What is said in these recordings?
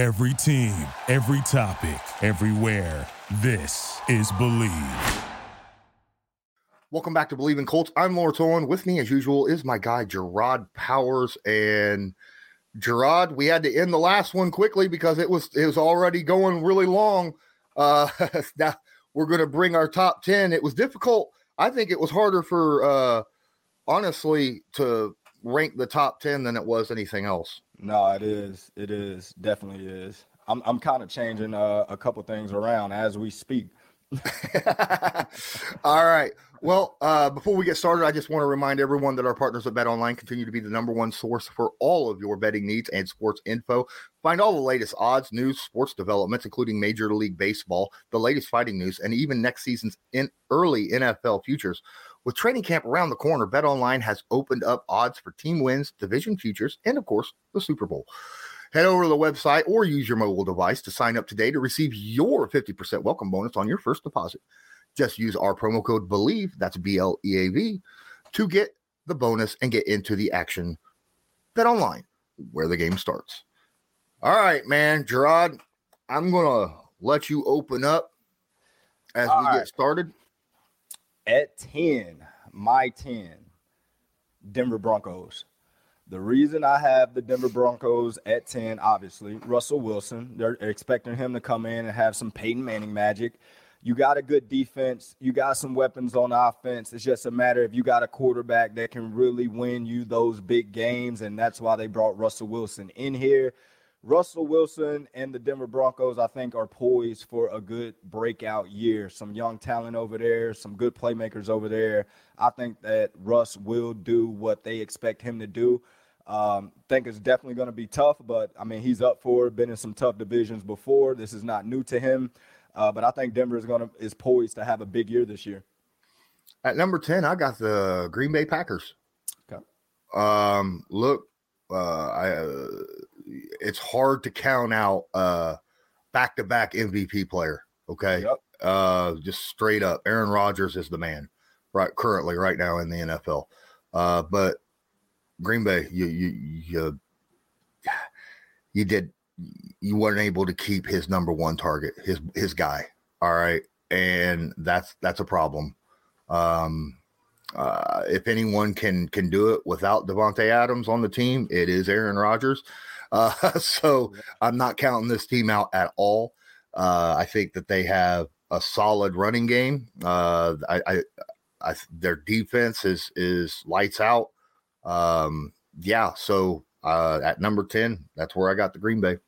Every team, every topic, everywhere. This is Bleav. Welcome back to Bleav in Colts. I'm Lawrence Owen. With me, as usual, is my guy Gerard Powers. And Gerard, we had to end the last one quickly because it was it was already going really long. Uh, now we're going to bring our top ten. It was difficult. I think it was harder for uh, honestly to rank the top ten than it was anything else. No, it is. It is definitely is. I'm I'm kind of changing uh, a couple things around as we speak. All right. Well, uh, before we get started, I just want to remind everyone that our partners at Bet Online continue to be the number one source for all of your betting needs and sports info. Find all the latest odds, news, sports developments, including Major League Baseball, the latest fighting news, and even next season's in early NFL futures. With training camp around the corner, Bet Online has opened up odds for team wins, division futures, and of course, the Super Bowl. Head over to the website or use your mobile device to sign up today to receive your 50% welcome bonus on your first deposit. Just use our promo code BLEAV, that's B L E A V, to get the bonus and get into the action. Bet online, where the game starts. All right, man. Gerard, I'm going to let you open up as All we right. get started. At 10, my 10, Denver Broncos. The reason I have the Denver Broncos at 10, obviously, Russell Wilson. They're expecting him to come in and have some Peyton Manning magic. You got a good defense. You got some weapons on offense. It's just a matter if you got a quarterback that can really win you those big games. And that's why they brought Russell Wilson in here. Russell Wilson and the Denver Broncos, I think, are poised for a good breakout year. Some young talent over there, some good playmakers over there. I think that Russ will do what they expect him to do. Um, think it's definitely going to be tough, but I mean, he's up for it. Been in some tough divisions before. This is not new to him, uh, but I think Denver is going to is poised to have a big year this year. At number 10, I got the Green Bay Packers. Okay. Um, look, uh, I, uh, it's hard to count out uh back-to-back MVP player. Okay, Yep. uh, just straight up, Aaron Rodgers is the man right currently right now in the NFL. Uh, but Green Bay, you you you you did you weren't able to keep his number one target, his his guy. All right, and that's that's a problem. Um, uh, if anyone can can do it without Davante Adams on the team, it is Aaron Rodgers. Uh, so I'm not counting this team out at all. Uh, I think that they have a solid running game. Uh, I, I, I, their defense is is lights out. Um, yeah. So uh, at number ten, that's where I got the Green Bay.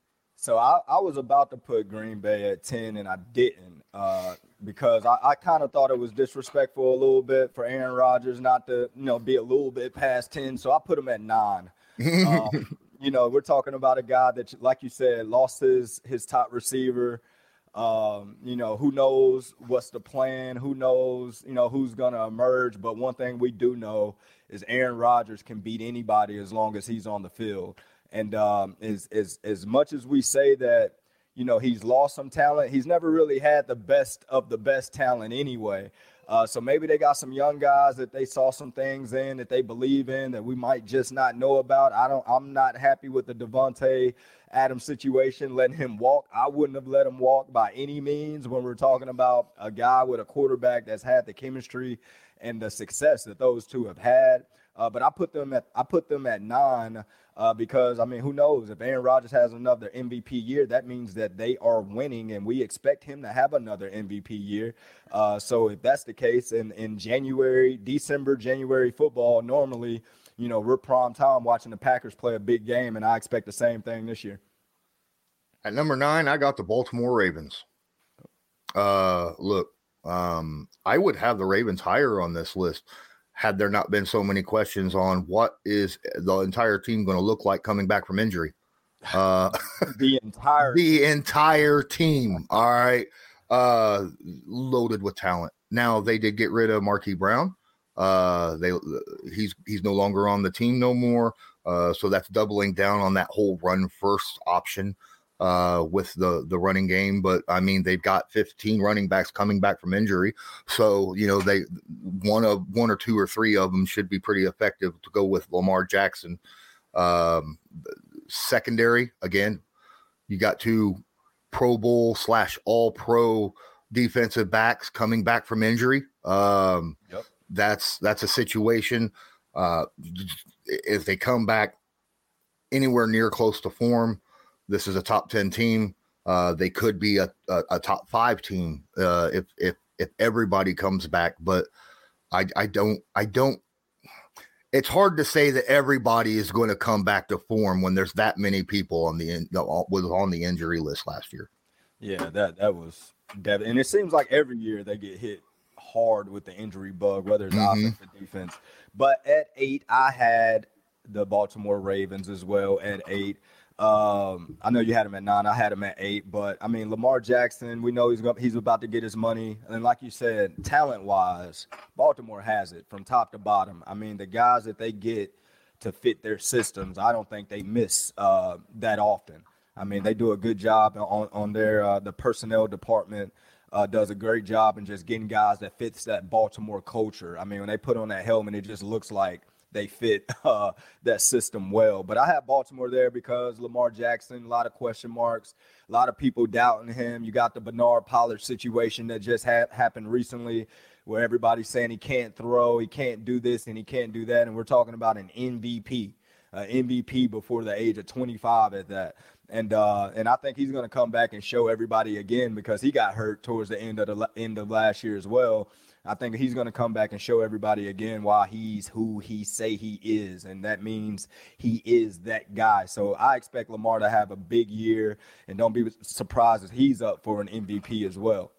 So I, I was about to put Green Bay at 10 and I didn't uh, because I, I kind of thought it was disrespectful a little bit for Aaron Rodgers not to, you know, be a little bit past 10. So I put him at nine. Um, you know, we're talking about a guy that, like you said, lost his, his top receiver. Um, you know, who knows what's the plan? Who knows, you know, who's going to emerge? But one thing we do know is Aaron Rodgers can beat anybody as long as he's on the field. And um, as, as, as much as we say that, you know, he's lost some talent, he's never really had the best of the best talent anyway. Uh, so maybe they got some young guys that they saw some things in that they believe in that we might just not know about. I don't. I'm not happy with the Davante Adams situation, letting him walk. I wouldn't have let him walk by any means. When we're talking about a guy with a quarterback that's had the chemistry and the success that those two have had. Uh, but I put them at I put them at nine uh, because I mean, who knows if Aaron Rodgers has another MVP year, that means that they are winning, and we expect him to have another MVP year. Uh, so if that's the case, in in January, December, January football, normally, you know, we're prime time watching the Packers play a big game, and I expect the same thing this year. At number nine, I got the Baltimore Ravens. Uh, look, um, I would have the Ravens higher on this list had there not been so many questions on what is the entire team going to look like coming back from injury. Uh, The entire the entire team, all right, uh, loaded with talent. Now they did get rid of Marquise Brown. Uh, they he's he's no longer on the team no more. Uh, so that's doubling down on that whole run first option uh, with the the running game. But I mean, they've got 15 running backs coming back from injury, so you know they one of one or two or three of them should be pretty effective to go with Lamar Jackson. Um, secondary again, You got two Pro Bowl slash All Pro defensive backs coming back from injury. Um, Yep. That's that's a situation. Uh, if they come back anywhere near close to form, this is a top ten team. Uh, they could be a, a, a top five team uh, if if if everybody comes back. But I I don't I don't. It's hard to say that everybody is going to come back to form when there's that many people on the in, was on the injury list last year. Yeah, that that was dev- and it seems like every year they get hit hard with the injury bug, whether it's Mhm. offense or defense. But at eight, I had the Baltimore Ravens as well at eight. Um, I know you had him at nine. I had him at eight, but I mean Lamar Jackson. We know he's go- he's about to get his money, and like you said, talent wise, Baltimore has it from top to bottom. I mean the guys that they get to fit their systems, I don't think they miss uh, that often. I mean they do a good job on on their uh, the personnel department. Uh, does a great job in just getting guys that fits that Baltimore culture. I mean, when they put on that helmet, it just looks like they fit uh, that system well. But I have Baltimore there because Lamar Jackson, a lot of question marks, a lot of people doubting him. You got the Bernard Pollard situation that just ha- happened recently where everybody's saying he can't throw, he can't do this, and he can't do that. And we're talking about an MVP, uh, MVP before the age of 25 at that. And uh, and I think he's going to come back and show everybody again because he got hurt towards the end of the end of last year as well. I think he's going to come back and show everybody again why he's who he say he is, and that means he is that guy. So I expect Lamar to have a big year, and don't be surprised if he's up for an MVP as well.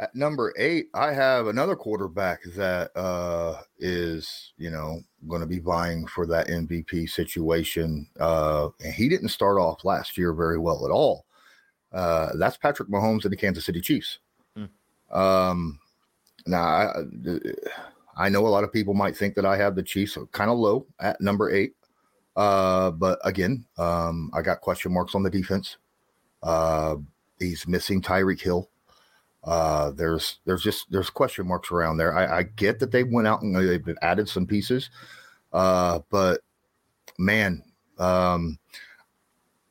At number eight, I have another quarterback that uh, is, you know, going to be vying for that MVP situation. Uh, and he didn't start off last year very well at all. Uh, that's Patrick Mahomes and the Kansas City Chiefs. Um, now, I, I know a lot of people might think that I have the Chiefs kind of low at number eight. Uh, but again, um, I got question marks on the defense. Uh, he's missing Tyreek Hill. Uh, there's there's just there's question marks around there. I, I get that they went out and they've added some pieces, uh, but man, um,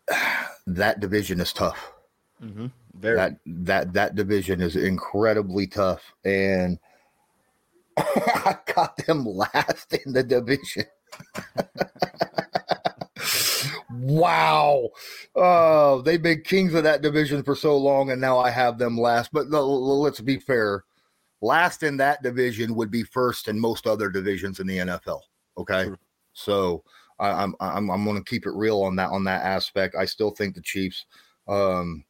that division is tough. Mm-hmm. Very. That that that division is incredibly tough, and I got them last in the division. wow, oh, they've been kings of that division for so long, and now I have them last. But no, let's be fair, last in that division would be first in most other divisions in the NFL. Okay, True. so I, I'm I'm I'm going to keep it real on that on that aspect. I still think the Chiefs. Um,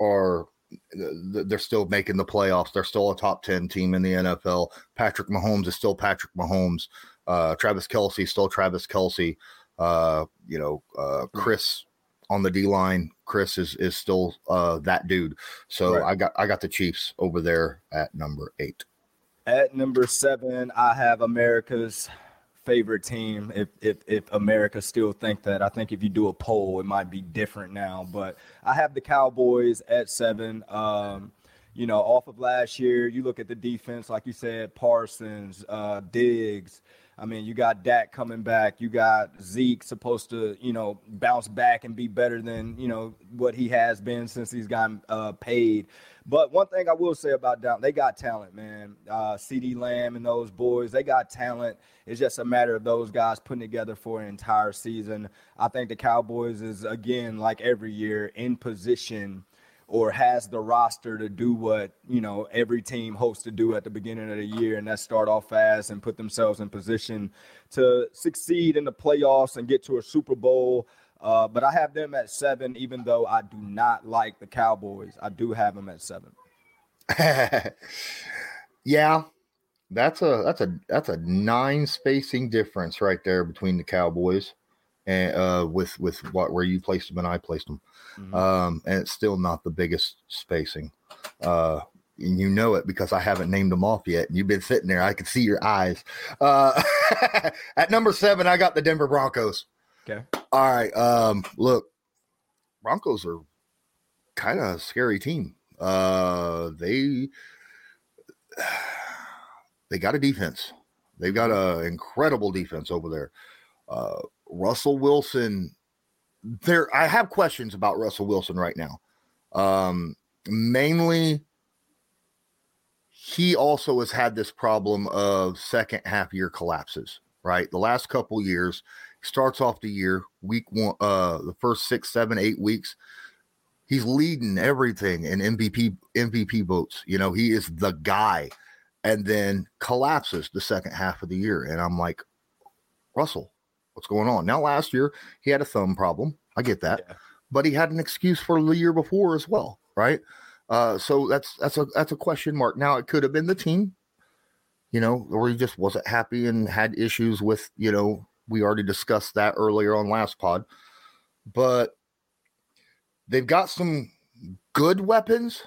are they're still making the playoffs. They're still a top 10 team in the NFL. Patrick Mahomes is still Patrick Mahomes. Uh, Travis Kelce is still Travis Kelce. Uh, you know, uh, Chris on the D line. Chris is is still uh, that dude. So Right. I got I got the Chiefs over there at number eight. At number seven, I have America's favorite team. If if if America still think that, I think if you do a poll, it might be different now. But I have the Cowboys at seven. Um, you know, off of last year, you look at the defense, like you said, Parsons, uh, Diggs. I mean, you got Dak coming back. You got Zeke supposed to, you know, bounce back and be better than, you know, what he has been since he's gotten uh, paid. But one thing I will say about Down, they got talent, man. Uh, CeeDee Lamb and those boys, they got talent. It's just a matter of those guys putting together for an entire season. I think the Cowboys is, again, like every year, in position or has the roster to do what you know every team hopes to do at the beginning of the year, and that's start off fast and put themselves in position to succeed in the playoffs and get to a Super Bowl. Uh, but I have them at seven, even though I do not like the Cowboys. I do have them at seven. yeah, that's a that's a that's a nine spacing difference right there between the Cowboys and uh, with with what where you placed them and I placed them. Mhm. um, and it's still not the biggest spacing. Uh, and you know it because I haven't named them off yet. And you've been sitting there. I can see your eyes. Uh, at number seven, I got the Denver Broncos. Okay. All right. Um, look, Broncos are kind of a scary team. Uh, they they got a defense. They've got an incredible defense over there. Uh, Russell Wilson there I have questions about Russell Wilson right now. Um, mainly, he also has had this problem of second half year collapses. Right, the last couple years starts off the year week one, uh, the first six, seven, eight weeks. He's leading everything in MVP MVP votes. You know, he is the guy, and then collapses the second half of the year. And I'm like, Russell, what's going on? Now, last year he had a thumb problem. I get that, yeah. but he had an excuse for the year before as well, right? Uh, so that's that's a that's a question mark. Now it could have been the team, you know, or he just wasn't happy and had issues with, you know, we already discussed that earlier on last pod, but they've got some good weapons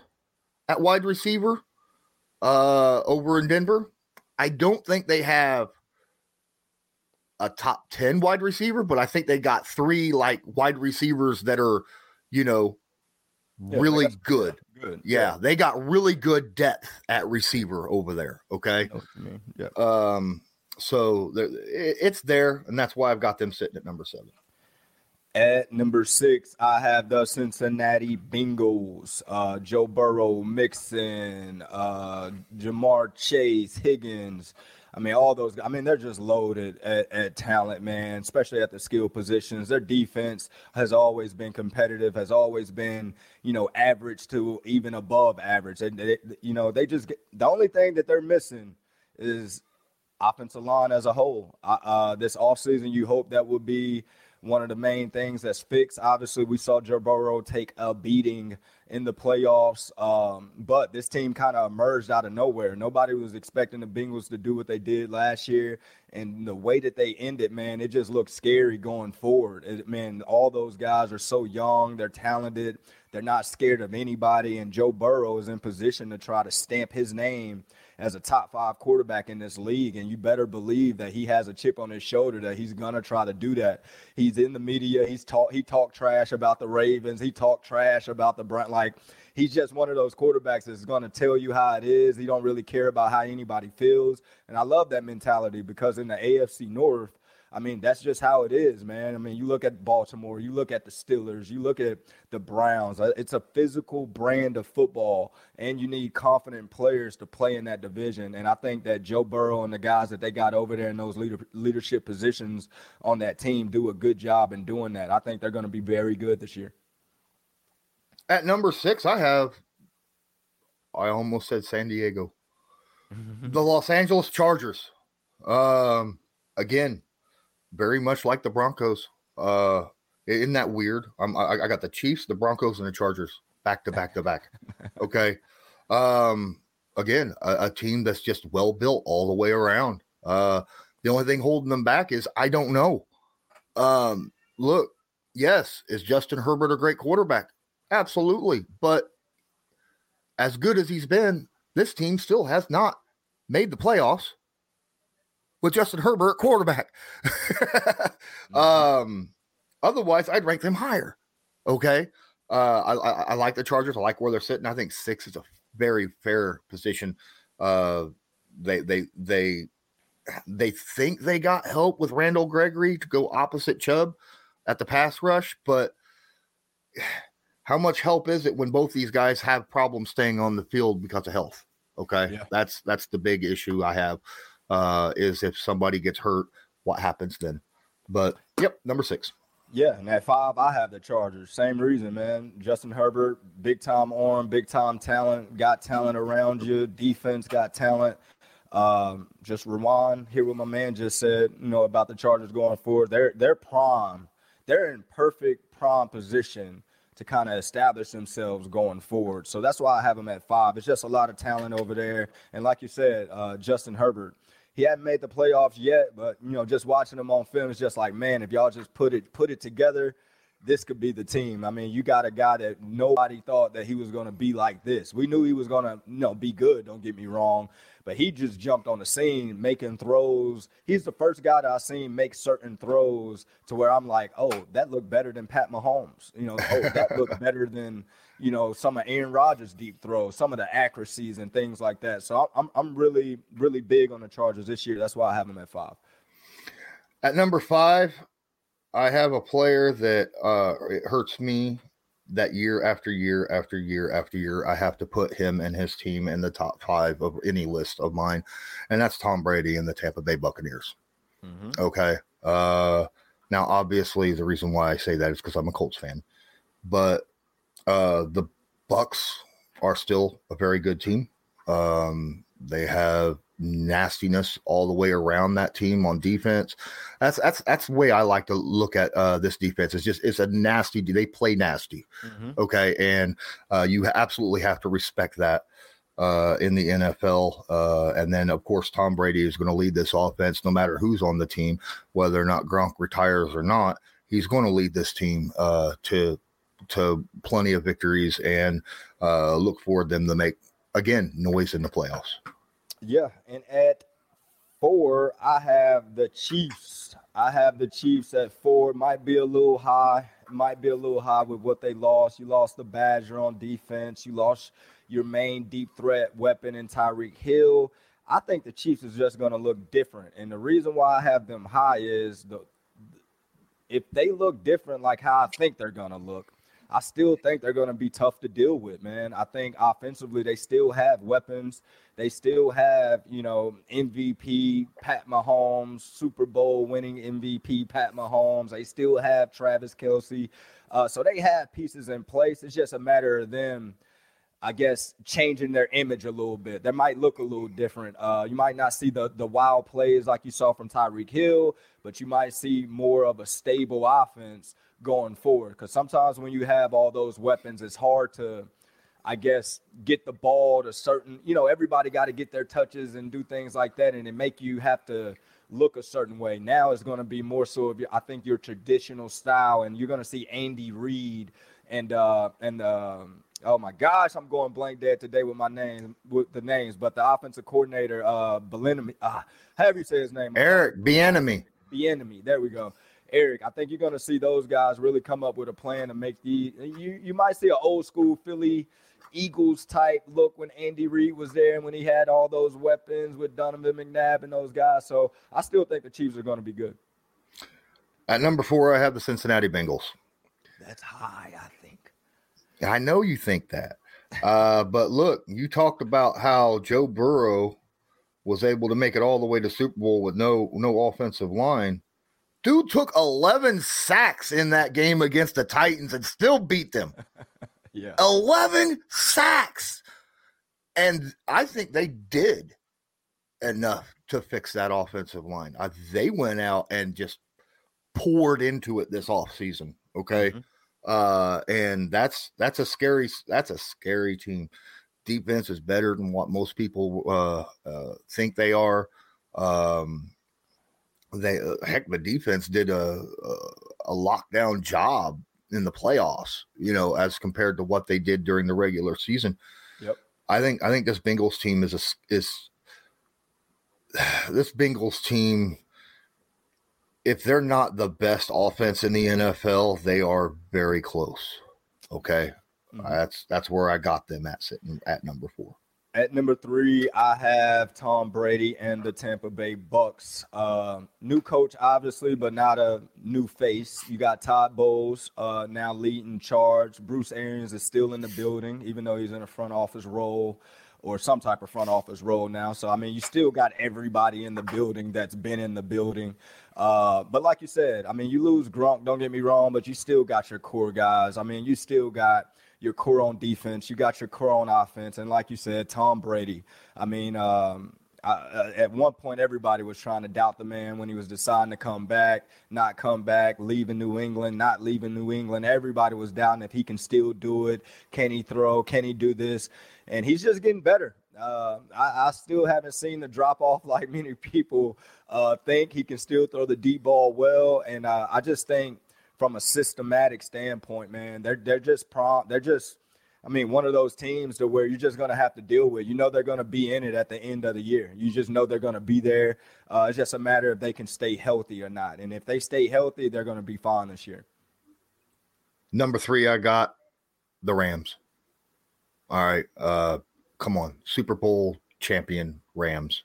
at wide receiver uh, over in Denver. I don't think they have a top 10 wide receiver, but I think they got three like wide receivers that are, you know, yeah, really good. Good. Yeah, yeah, they got really good depth at receiver over there. Okay. Yeah. Um. So it's there, and that's why I've got them sitting at number seven. At number six, I have the Cincinnati Bengals. Uh, Joe Burrow, Mixon, uh, Ja'Marr Chase, Higgins. I mean, all those. I mean, they're just loaded at, at, talent, man. Especially at the skill positions. Their defense has always been competitive. Has always been, you know, average to even above average. And they, you know, they just get, the only thing that they're missing is offensive line as a whole. Uh, this offseason, you hope that would be one of the main things that's fixed. Obviously, we saw Joe Burrow take a beating in the playoffs, um, but this team kind of emerged out of nowhere. Nobody was expecting the Bengals to do what they did last year, and the way that they ended, man, it just looked scary going forward. It, man, all those guys are so young, they're talented, they're not scared of anybody, and Joe Burrow is in position to try to stamp his name as a top five quarterback in this league. And you better believe that he has a chip on his shoulder that he's gonna try to do that. He's in the media. He's talk he talked trash about the Ravens. He talked trash about the Brent. Like he's just one of those quarterbacks that's gonna tell you how it is. He don't really care about how anybody feels. And I love that mentality because in the AFC North, I mean, that's just how it is, man. I mean, you look at Baltimore, you look at the Steelers, you look at the Browns. Uh, it's a physical brand of football, and you need confident players to play in that division. And I think that Joe Burrow and the guys that they got over there in those leader, leadership positions on that team do a good job in doing that. I think they're going to be very good this year. At number six, I have, I almost said San Diego, the Los Angeles Chargers. Um, again, very much like the Broncos. Uh, isn't that weird? I'm, I, I got the Chiefs, the Broncos, and the Chargers back to back to back. Okay. Um, again, a, a, team that's just well built all the way around. Uh, the only thing holding them back is I don't know. Um, look, yes, is Justin Herbert a great quarterback? Absolutely. But as good as he's been, this team still has not made the playoffs with Justin Herbert quarterback. mm-hmm. um, otherwise, I'd rank them higher. Okay. Uh, I, I, I, like the Chargers. I like where they're sitting. I think six is a very fair position. Uh, they they they they think they got help with Randall Gregory to go opposite Chubb at the pass rush, but how much help is it when both these guys have problems staying on the field because of health? Okay, yeah. that's that's the big issue I have uh, is if somebody gets hurt, what happens then? But yep, number six. Yeah, and at five, I have the Chargers. Same reason, man. Justin Herbert, big time arm, big time talent, got talent around you. Defense got talent. Um, just rewind, hear what my man just said, you know, about the Chargers going forward. They're they're prime. They're in perfect prime position to kind of establish themselves going forward. So that's why I have them at five. It's just a lot of talent over there. And like you said, uh, Justin Herbert, he hadn't made the playoffs yet, but you know, just watching him on film, it's just like, man, if y'all just put it put it together, this could be the team. I mean, you got a guy that nobody thought that he was going to be like this. We knew he was going to, you know, be good. Don't get me wrong, but he just jumped on the scene, making throws. He's the first guy that I've seen make certain throws to where I'm like, oh, that looked better than Pat Mahomes. You know, oh, that looked better than you know some of Aaron Rodgers' deep throws, some of the accuracies and things like that. So I'm I'm really really big on the Chargers this year. That's why I have them at five. At number five, I have a player that uh, it hurts me that year after year after year after year, I have to put him and his team in the top five of any list of mine, and that's Tom Brady and the Tampa Bay Buccaneers. Mm-hmm. Okay. Uh, now, obviously, the reason why I say that is because I'm a Colts fan, but uh, the Bucks are still a very good team. Um, they have nastiness all the way around that team on defense. That's that's that's the way I like to look at uh, this defense. It's just it's a nasty. They play nasty, mm-hmm. okay, and uh, you absolutely have to respect that uh, in the NFL. Uh, and then of course Tom Brady is going to lead this offense, no matter who's on the team, whether or not Gronk retires or not. He's going to lead this team uh, to to plenty of victories and uh, look for them to make again noise in the playoffs. Yeah, and at four, I have the Chiefs. I have the Chiefs at four. Might be a little high. Might be a little high with what they lost. You lost the Badger on defense. You lost your main deep threat weapon in Tyreek Hill. I think the Chiefs is just going to look different. And the reason why I have them high is the if they look different like how I think they're going to look, I still think they're going to be tough to deal with, man. I think offensively they still have weapons. They still have, you know, MVP Pat Mahomes, Super Bowl winning MVP Pat Mahomes. They still have Travis Kelce. Uh, so they have pieces in place. It's just a matter of them, I guess, changing their image a little bit. They might look a little different. Uh, you might not see the the wild plays like you saw from Tyreek Hill, but you might see more of a stable offense going forward. Because sometimes when you have all those weapons, it's hard to, I guess, get the ball to certain. You know, everybody got to get their touches and do things like that, and it make you have to look a certain way. Now it's going to be more so of your, I think your traditional style, and you're going to see Andy Reid and uh and um. Oh my gosh, I'm going blank dead today with my name with the names, but the offensive coordinator, uh, Belinamy, uh, however you say his name, Eric Bieniemy. Bieniemy. There we go. Eric, I think you're going to see those guys really come up with a plan to make the. You you might see an old school Philly Eagles type look when Andy Reid was there and when he had all those weapons with Donovan McNabb and those guys. So I still think the Chiefs are going to be good. At number four, I have the Cincinnati Bengals. That's high, I think. I know you think that. Uh, but look, you talked about how Joe Burrow was able to make it all the way to Super Bowl with no no offensive line. Dude took 11 sacks in that game against the Titans and still beat them. yeah. 11 sacks. And I think they did enough to fix that offensive line. Uh, they went out and just poured into it this offseason. Okay. Mm-hmm. Uh, and that's that's a scary that's a scary team. Defense is better than what most people uh, uh think they are. Um, they uh, heck the defense did a, a, a lockdown job in the playoffs, you know, as compared to what they did during the regular season. Yep. I think I think this Bengals team is a, is this Bengals team if they're not the best offense in the NFL, they are very close. Okay. Mm-hmm. That's that's where I got them at sitting at number 4. At number three, I have Tom Brady and the Tampa Bay Bucks. Uh, new coach, obviously, but not a new face. You got Todd Bowles uh, now leading charge. Bruce Arians is still in the building, even though he's in a front office role or some type of front office role now. So I mean, you still got everybody in the building that's been in the building. Uh, but like you said, I mean, you lose Gronk. Don't get me wrong, but you still got your core guys. I mean, you still got your core on defense, you got your core on offense, and like you said, Tom Brady. I mean, um, I, uh, at one point, everybody was trying to doubt the man when he was deciding to come back, not come back, leaving New England, not leaving New England. Everybody was doubting if he can still do it. Can he throw? Can he do this? And he's just getting better. Uh, I, I, still haven't seen the drop off like many people uh, think. He can still throw the deep ball well, and uh, I just think from a systematic standpoint, man, they're they're just prompt. They're just, I mean, one of those teams to where you're just going to have to deal with. You know, they're going to be in it at the end of the year. You just know they're going to be there. Uh, it's just a matter if they can stay healthy or not. And if they stay healthy, they're going to be fine this year. Number three, I got the Rams. All right, uh, come on, Super Bowl champion Rams.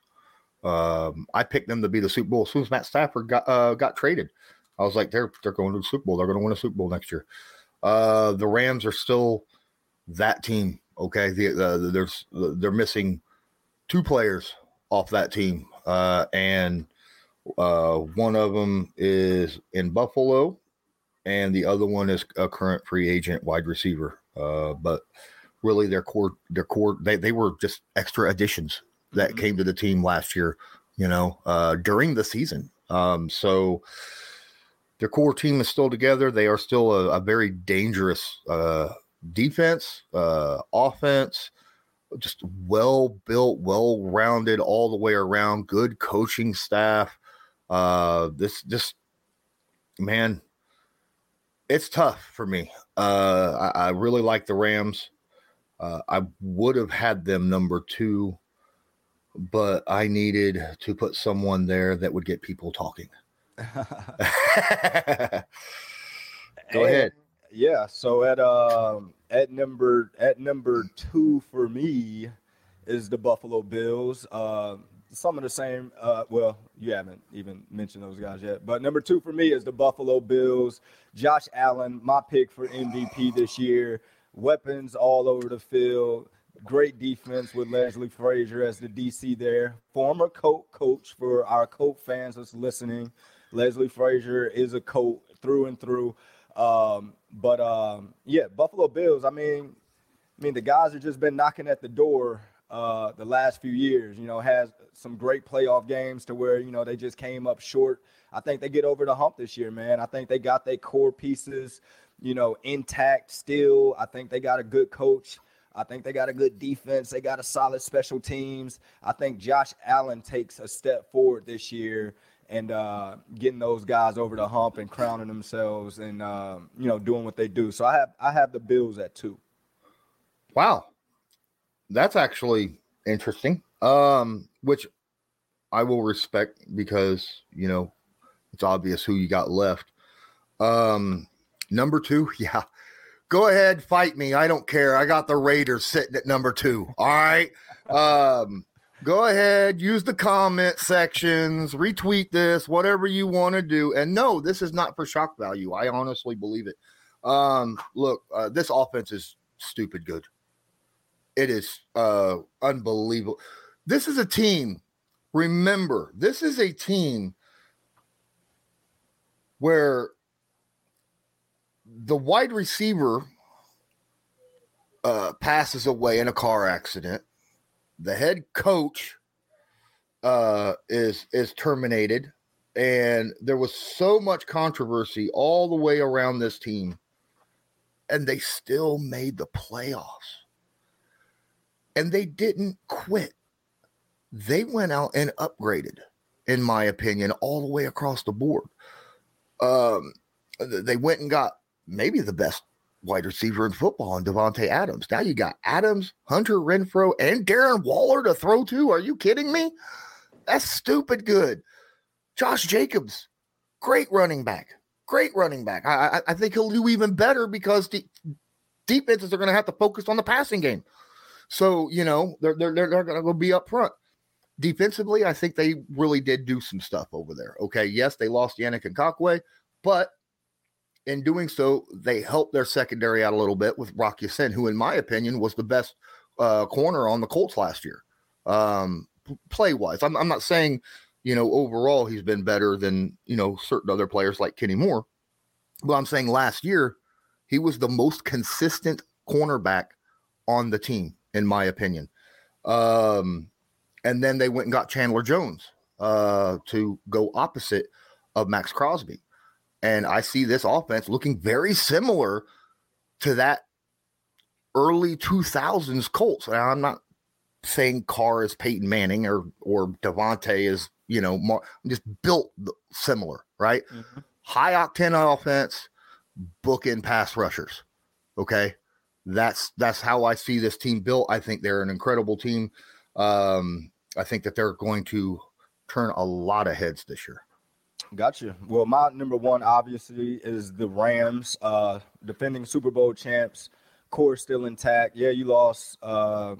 Um, I picked them to be the Super Bowl as soon as Matt Stafford got uh, got traded. I was like, they're they're going to the Super Bowl. They're going to win a Super Bowl next year. Uh, the Rams are still that team. Okay, the, the, there's they're missing two players off that team, uh, and uh, one of them is in Buffalo, and the other one is a current free agent wide receiver. Uh, but really, their core, their core, they, they were just extra additions that mm-hmm. came to the team last year. You know, uh, during the season. Um, so their core team is still together. They are still a, a very dangerous uh, defense, uh, offense, just well built, well rounded all the way around. Good coaching staff. Uh, this just man, it's tough for me. Uh, I, I really like the Rams. Uh, I would have had them number two, but I needed to put someone there that would get people talking. Go ahead. Yeah. So at um at number at number two for me is the Buffalo Bills. Uh, some of the same. Uh, well, you haven't even mentioned those guys yet. But number two for me is the Buffalo Bills. Josh Allen, my pick for MVP this year. Weapons all over the field. Great defense with Leslie Frazier as the DC there. Former Colt coach for our Colt fans that's listening. Leslie Frazier is a Colt through and through. Um, but um, yeah, Buffalo Bills. I mean, I mean the guys have just been knocking at the door uh, the last few years. You know, has some great playoff games to where you know they just came up short. I think they get over the hump this year, man. I think they got their core pieces, you know, intact still. I think they got a good coach. I think they got a good defense. They got a solid special teams. I think Josh Allen takes a step forward this year and uh, getting those guys over the hump and crowning themselves and uh, you know doing what they do. So I have I have the Bills at two. Wow, that's actually interesting. Um, which I will respect because you know it's obvious who you got left. Um, number two, yeah. Go ahead, fight me. I don't care. I got the Raiders sitting at number two. All right. Um, go ahead, use the comment sections, retweet this, whatever you want to do. And no, this is not for shock value. I honestly believe it. Um, look, uh, this offense is stupid good. It is uh, unbelievable. This is a team. Remember, this is a team where the wide receiver uh, passes away in a car accident the head coach uh, is is terminated, and there was so much controversy all the way around this team, and they still made the playoffs. And they didn't quit. They went out and upgraded, in my opinion, all the way across the board. Um, they went and got maybe the best wide receiver in football and Davante Adams. Now you got Adams, Hunter Renfrow, and Darren Waller to throw to. Are you kidding me? That's stupid good. Josh Jacobs, great running back. Great running back. I, I, I think he'll do even better because the defenses are going to have to focus on the passing game. So, you know, they're, they're, they're, going to be up front. Defensively, I think they really did do some stuff over there. Okay. Yes, they lost Yannick Ngakoue, but in doing so, they helped their secondary out a little bit with Rock Ya-Sin, who, in my opinion, was the best uh, corner on the Colts last year, um, play wise. I'm, I'm not saying, you know, overall he's been better than, you know, certain other players like Kenny Moore, but I'm saying last year he was the most consistent cornerback on the team, in my opinion. Um, and then they went and got Chandler Jones uh, to go opposite of Maxx Crosby. And I see this offense looking very similar to that early 2000s Colts. Now, I'm not saying Carr is Peyton Manning or or Davante is, you know, more, just built similar, right? Mm-hmm. High octane offense, book in pass rushers. Okay. That's that's how I see this team built. I think they're an incredible team. Um, I think that they're going to turn a lot of heads this year. Gotcha. Well, my number one obviously is the Rams, uh, defending Super Bowl champs. Core still intact. Yeah, you lost uh,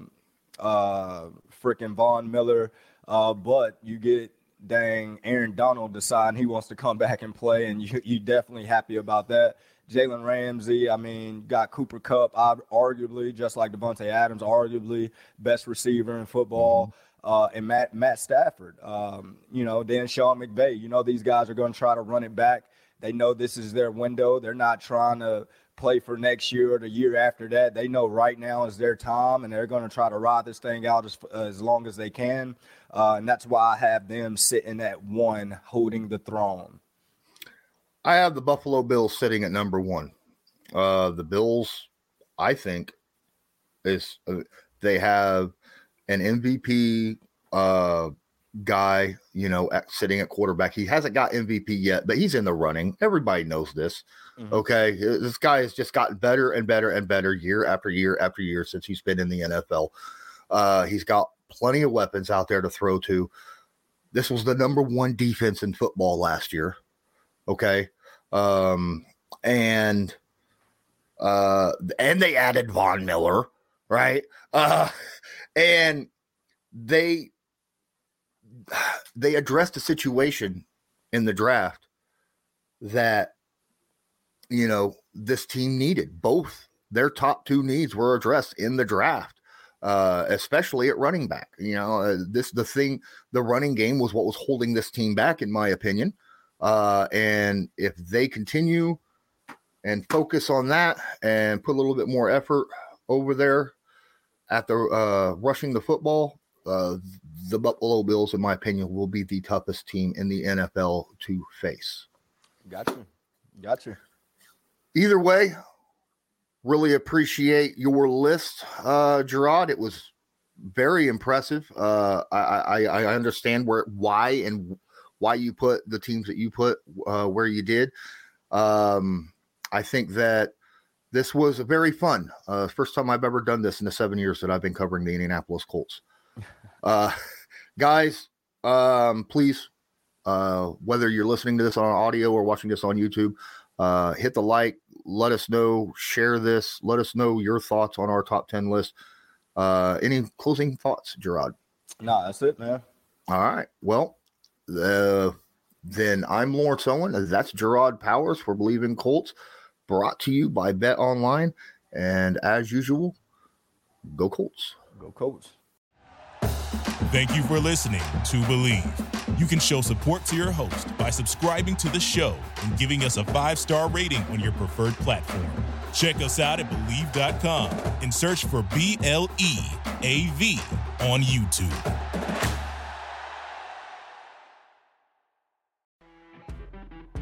uh, freaking Von Miller, uh, but you get dang Aaron Donald deciding he wants to come back and play, and you you definitely happy about that. Jalen Ramsey, I mean, got Cooper Kupp, arguably just like Davante Adams, arguably best receiver in football. Mm-hmm. Uh, and Matt Matt Stafford, um, you know, then Sean McVay. You know, these guys are going to try to run it back. They know this is their window. They're not trying to play for next year or the year after that. They know right now is their time, and they're going to try to ride this thing out as, as long as they can. Uh, and that's why I have them sitting at one, holding the throne. I have the Buffalo Bills sitting at number one. Uh, the Bills, I think, is uh, they have an MVP uh, guy, you know, at, sitting at quarterback. He hasn't got MVP yet, but he's in the running. Everybody knows this. Mm-hmm. Okay. This guy has just gotten better and better and better year after year after year since he's been in the NFL. Uh, he's got plenty of weapons out there to throw to. This was the number one defense in football last year. Okay. Um, and uh and they added Von Miller, right? Uh and they they addressed a situation in the draft that you know this team needed. Both their top two needs were addressed in the draft, uh, especially at running back. You know, uh, this the thing. The running game was what was holding this team back, in my opinion. Uh, and if they continue and focus on that and put a little bit more effort over there the uh, rushing the football, uh, the Buffalo Bills, in my opinion, will be the toughest team in the NFL to face. Gotcha. Gotcha. Either way, really appreciate your list, uh, Gerard. It was very impressive. Uh, I, I, I understand where why and why you put the teams that you put uh, where you did. Um, I think that this was very fun. Uh, first time I've ever done this in the seven years that I've been covering the Indianapolis Colts. Uh, guys, um, please, uh, whether you're listening to this on audio or watching this on YouTube, uh, hit the like, let us know, share this, let us know your thoughts on our top 10 list. Uh, any closing thoughts, Gerard? No, that's it, man. All right. Well, uh, then I'm Lawrence Owen. That's Gerard Powers for Bleav in Colts, brought to you by Bet Online. And as usual, go Colts. Go Colts. Thank you for listening to Bleav. You can show support to your host by subscribing to the show and giving us a five star rating on your preferred platform. Check us out at Bleav.com and search for B L E A V on YouTube.